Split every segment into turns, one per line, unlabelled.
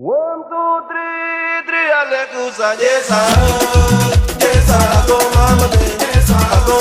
One, two, three, three, Alex, usa yesa, go, mama, yesa, go,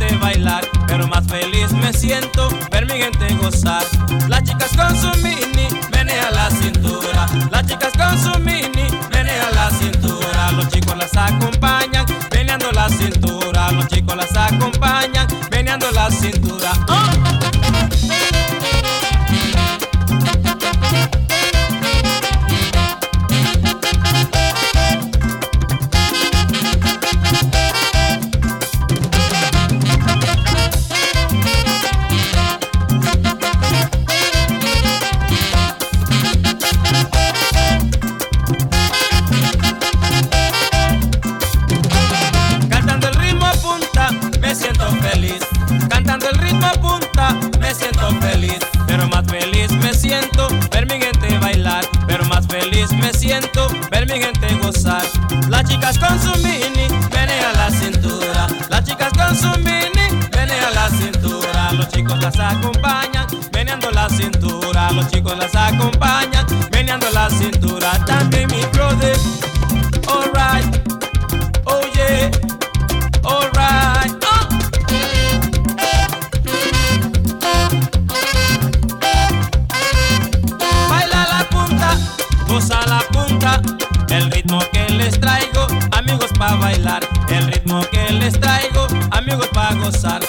gente bailar, pero más feliz me siento ver gozar. Las chicas con su mini, menea la cintura. Las chicas con su mini, menea la cintura. Los chicos las acompañan, meneando la cintura. Los chicos las acompañan, meneando la cintura. ¡Oh! las acompañan, meneando la cintura. Los chicos las acompañan, meneando la cintura. Dante mi brother, alright, oh yeah, alright. Oh. Baila la punta, goza la punta, el ritmo que les traigo, amigos pa bailar, el ritmo que les traigo, amigos pa gozar.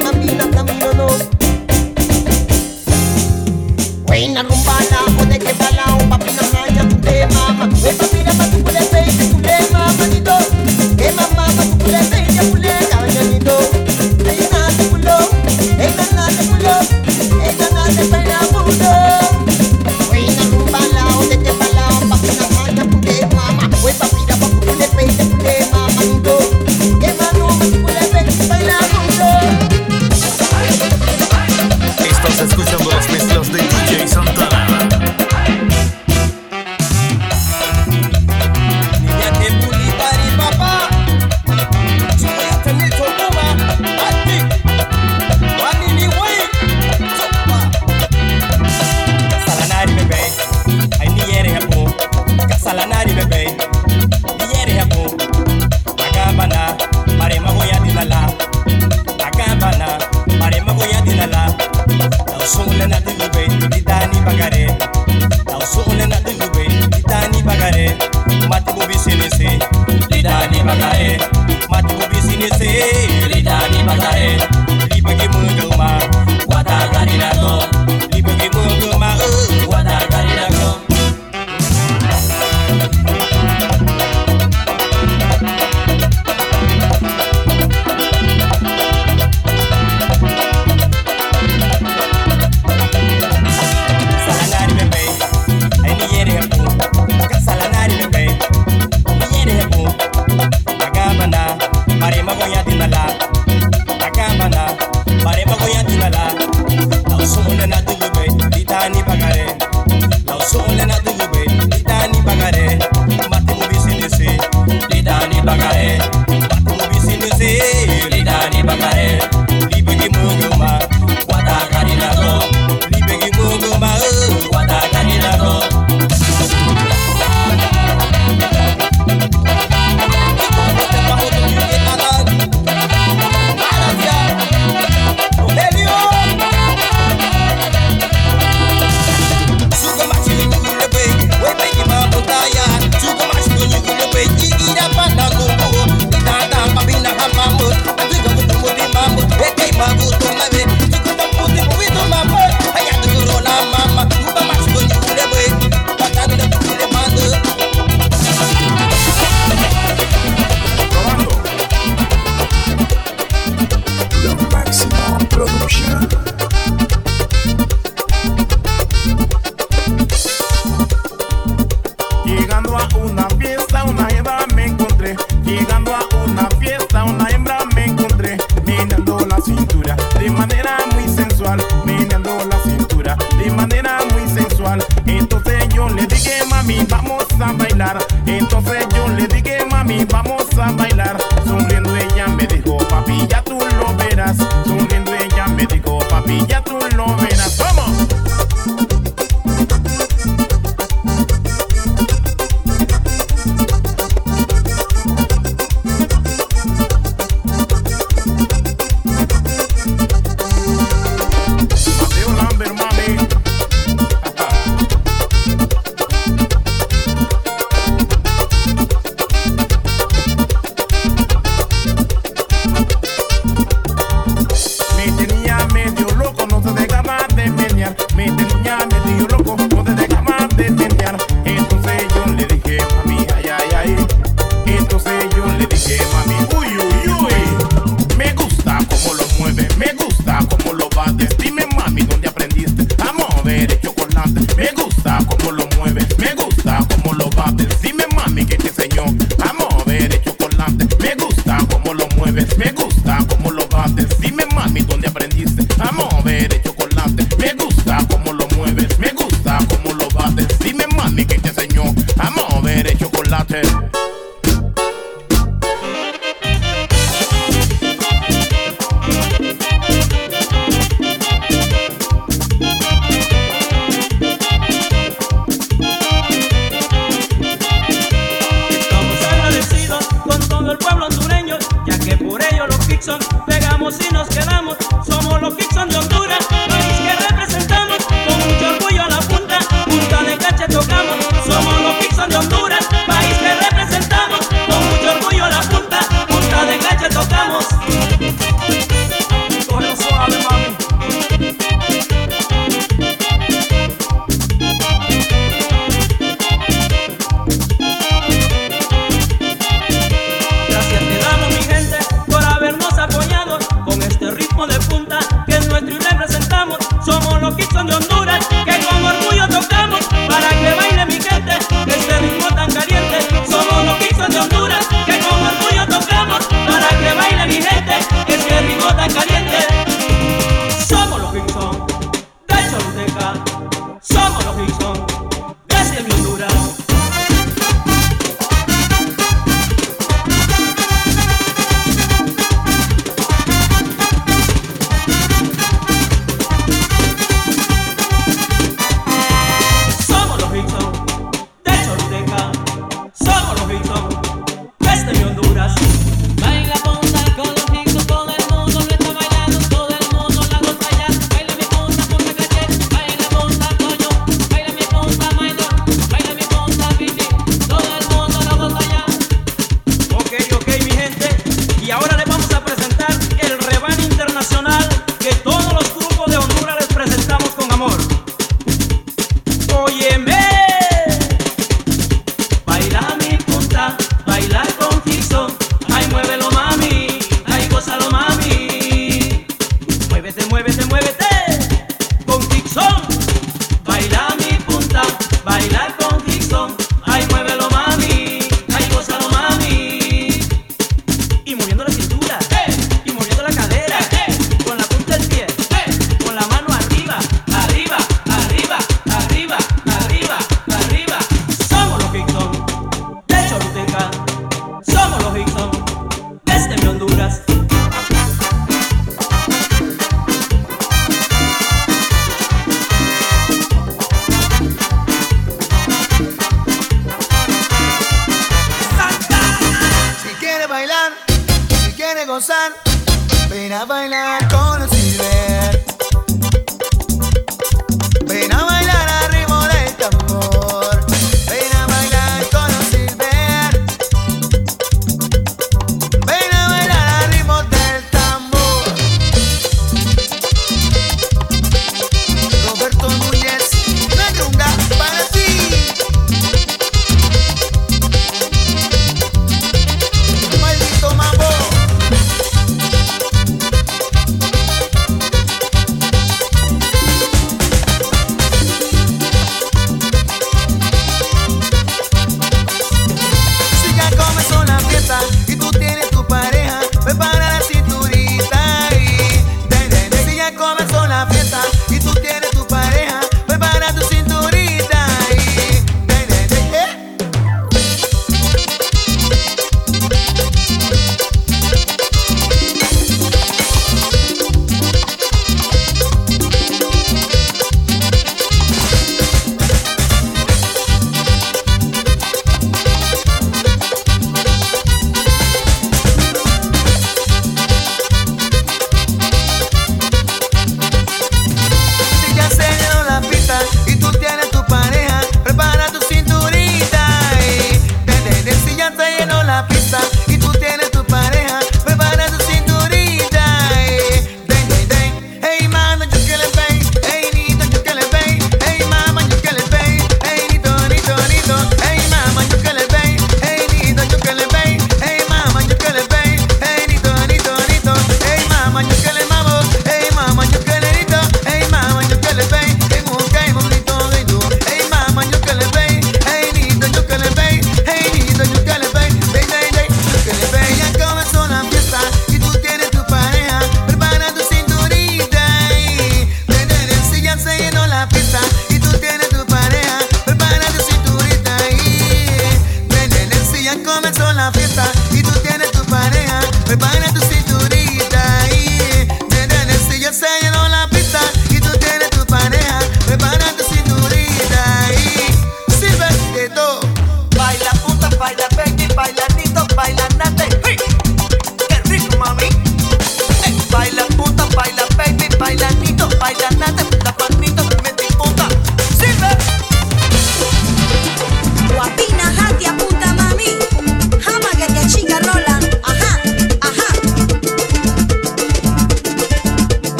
and be the sole na
din lube di dani bagare daw sole na din lube di dani bagare mati bobi sini se di dani bagare mati bobi sini se di dani bagare di bagi mungel ma wata
garina to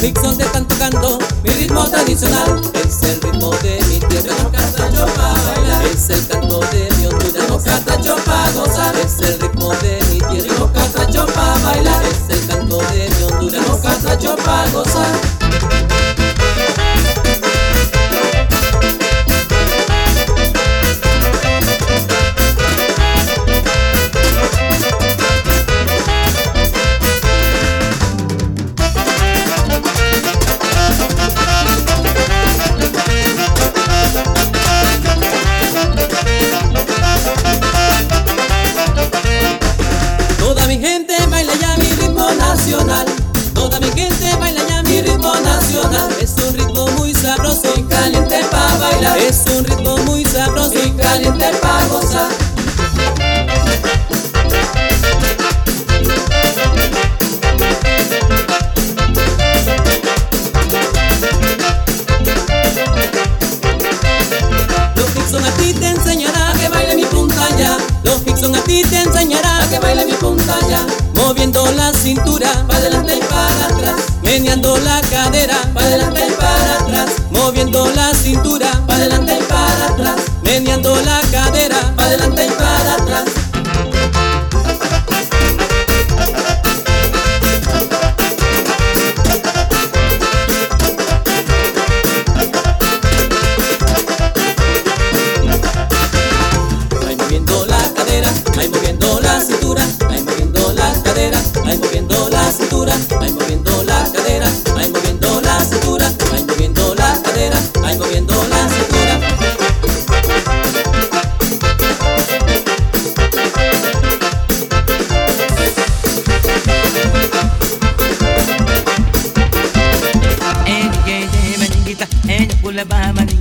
mixón de tanto canto, mi ritmo tradicional es el ritmo de mi tierra. Yo baila, es el canto de mi Honduras. No catacho pa gozar, es el ritmo de mi tierra. No catacho pa bailar, es el canto de mi Honduras. No catacho pa gozar.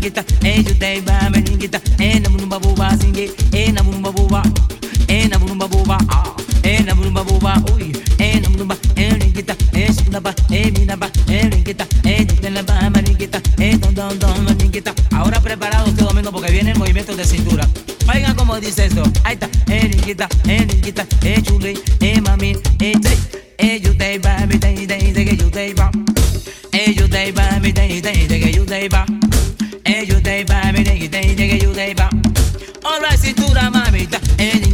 meringita,
en eh, Judei va meringita, eh, en Abunumba Boba singe, eh, en Abunumba Boba, en Abunumba ah, Boba, en Abunumba Boba, uy, en Abunumba, en Ringita, en Sundaba, en Minaba, en Ringita, en Judelaba meringita, en Don Don Don meringita. Ahora preparados este domingo porque vienen movimientos de cintura. Oigan cómo dice esto, ahí está, en Ringita, en Ringita, en Chule, en Mami, en Jay, en Judei va, en Judei va, en Judei va, en Judei va, en Judei va.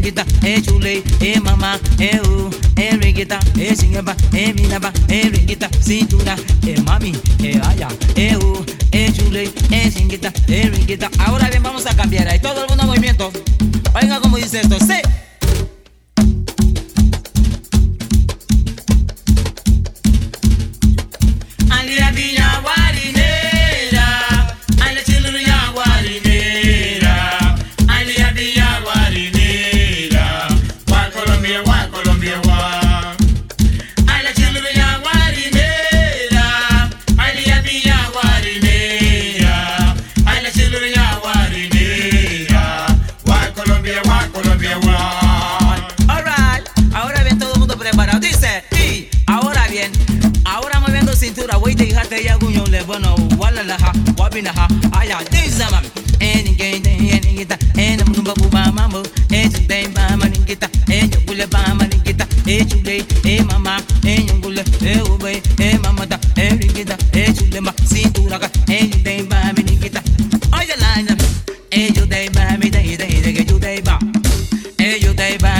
guita, e eh, chule, eh, e mamá, e eh, u, oh, e reguita, e singaba, e minaba, e reguita, cintura, e mami, e aya, e u, e chule, e singuita, e reguita. Ahora bien, vamos a cambiar ahí todo el mundo movimiento. Oiga como dice esto, sí.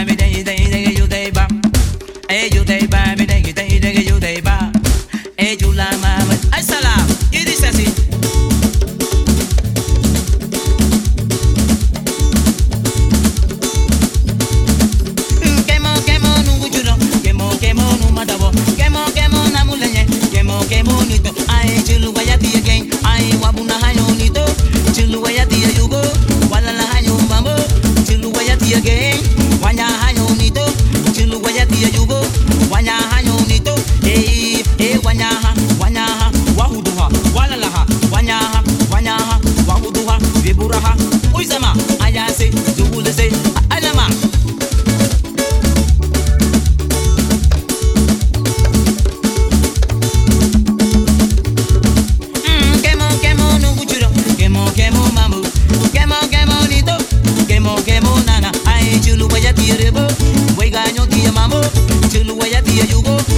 每天一袋 Yeah, you
go.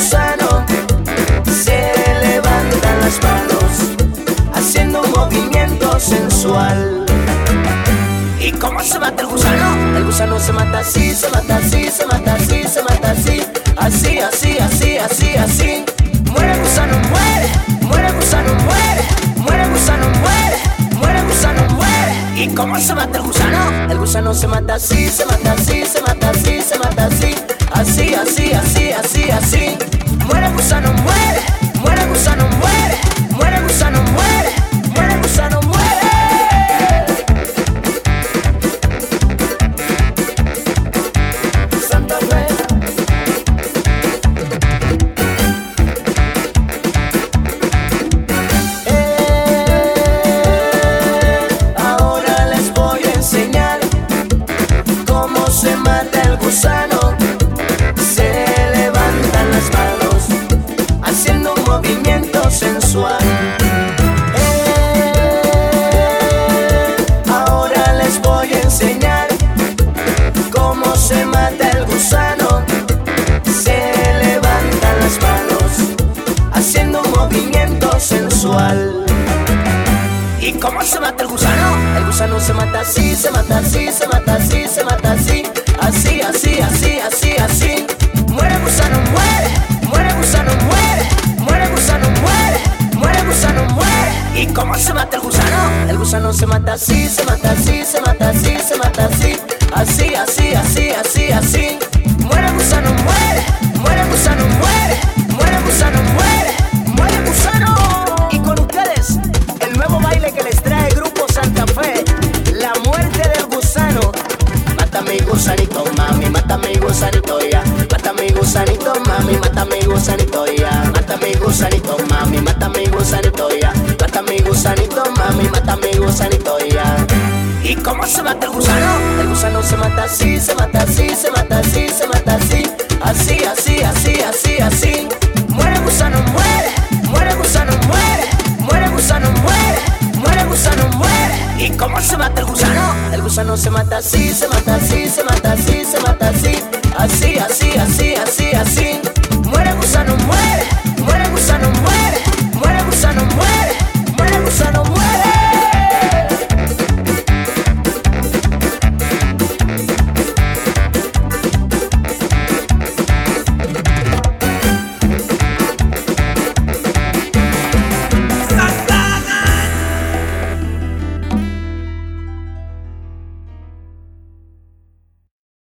Gusano. Se levantan las manos haciendo un movimiento sensual. ¿Y cómo se mata el gusano? El gusano se mata así, se mata así, se mata así, se mata así, así, así, así, así, así. Muere gusano, muere, muere gusano, muere, muere gusano, muere. ¿Y cómo se mata el gusano? El gusano se mata así, se mata así, se mata así, se mata así, así, así, así, así, así. Muere gusano, muere, muere gusano, muere, muere gusano, muere cómo se mata el gusano? El gusano se mata así, se mata así, se mata así, se mata así, así, así, así, así, así. Muere gusano, muere, muere gusano, muere, muere gusano, muere, muere gusano, muere. ¿Y cómo se mata el gusano? El gusano se mata así, se mata así, se mata así, se mata así, así, así, así, así, así. Muere gusano, muere, muere gusano, muere, muere gusano, muere, gusanito, mami, mata mi gusanito ya. Mata mi gusanito, mami, mata mi gusanito ya. Mata mi gusanito, mami, mata mi gusanito ya. Mata mi gusanito, mami, mata mi gusanito ya. ¿Y cómo se mata el gusano? El gusano se mata así, se mata así, se mata así, se mata así. Así, así, así, así, así. ¿Cómo se mata el gusano? El gusano se mata así, se mata así, se mata así, se mata así. Así, así, así, así, así. Muere gusano, muere.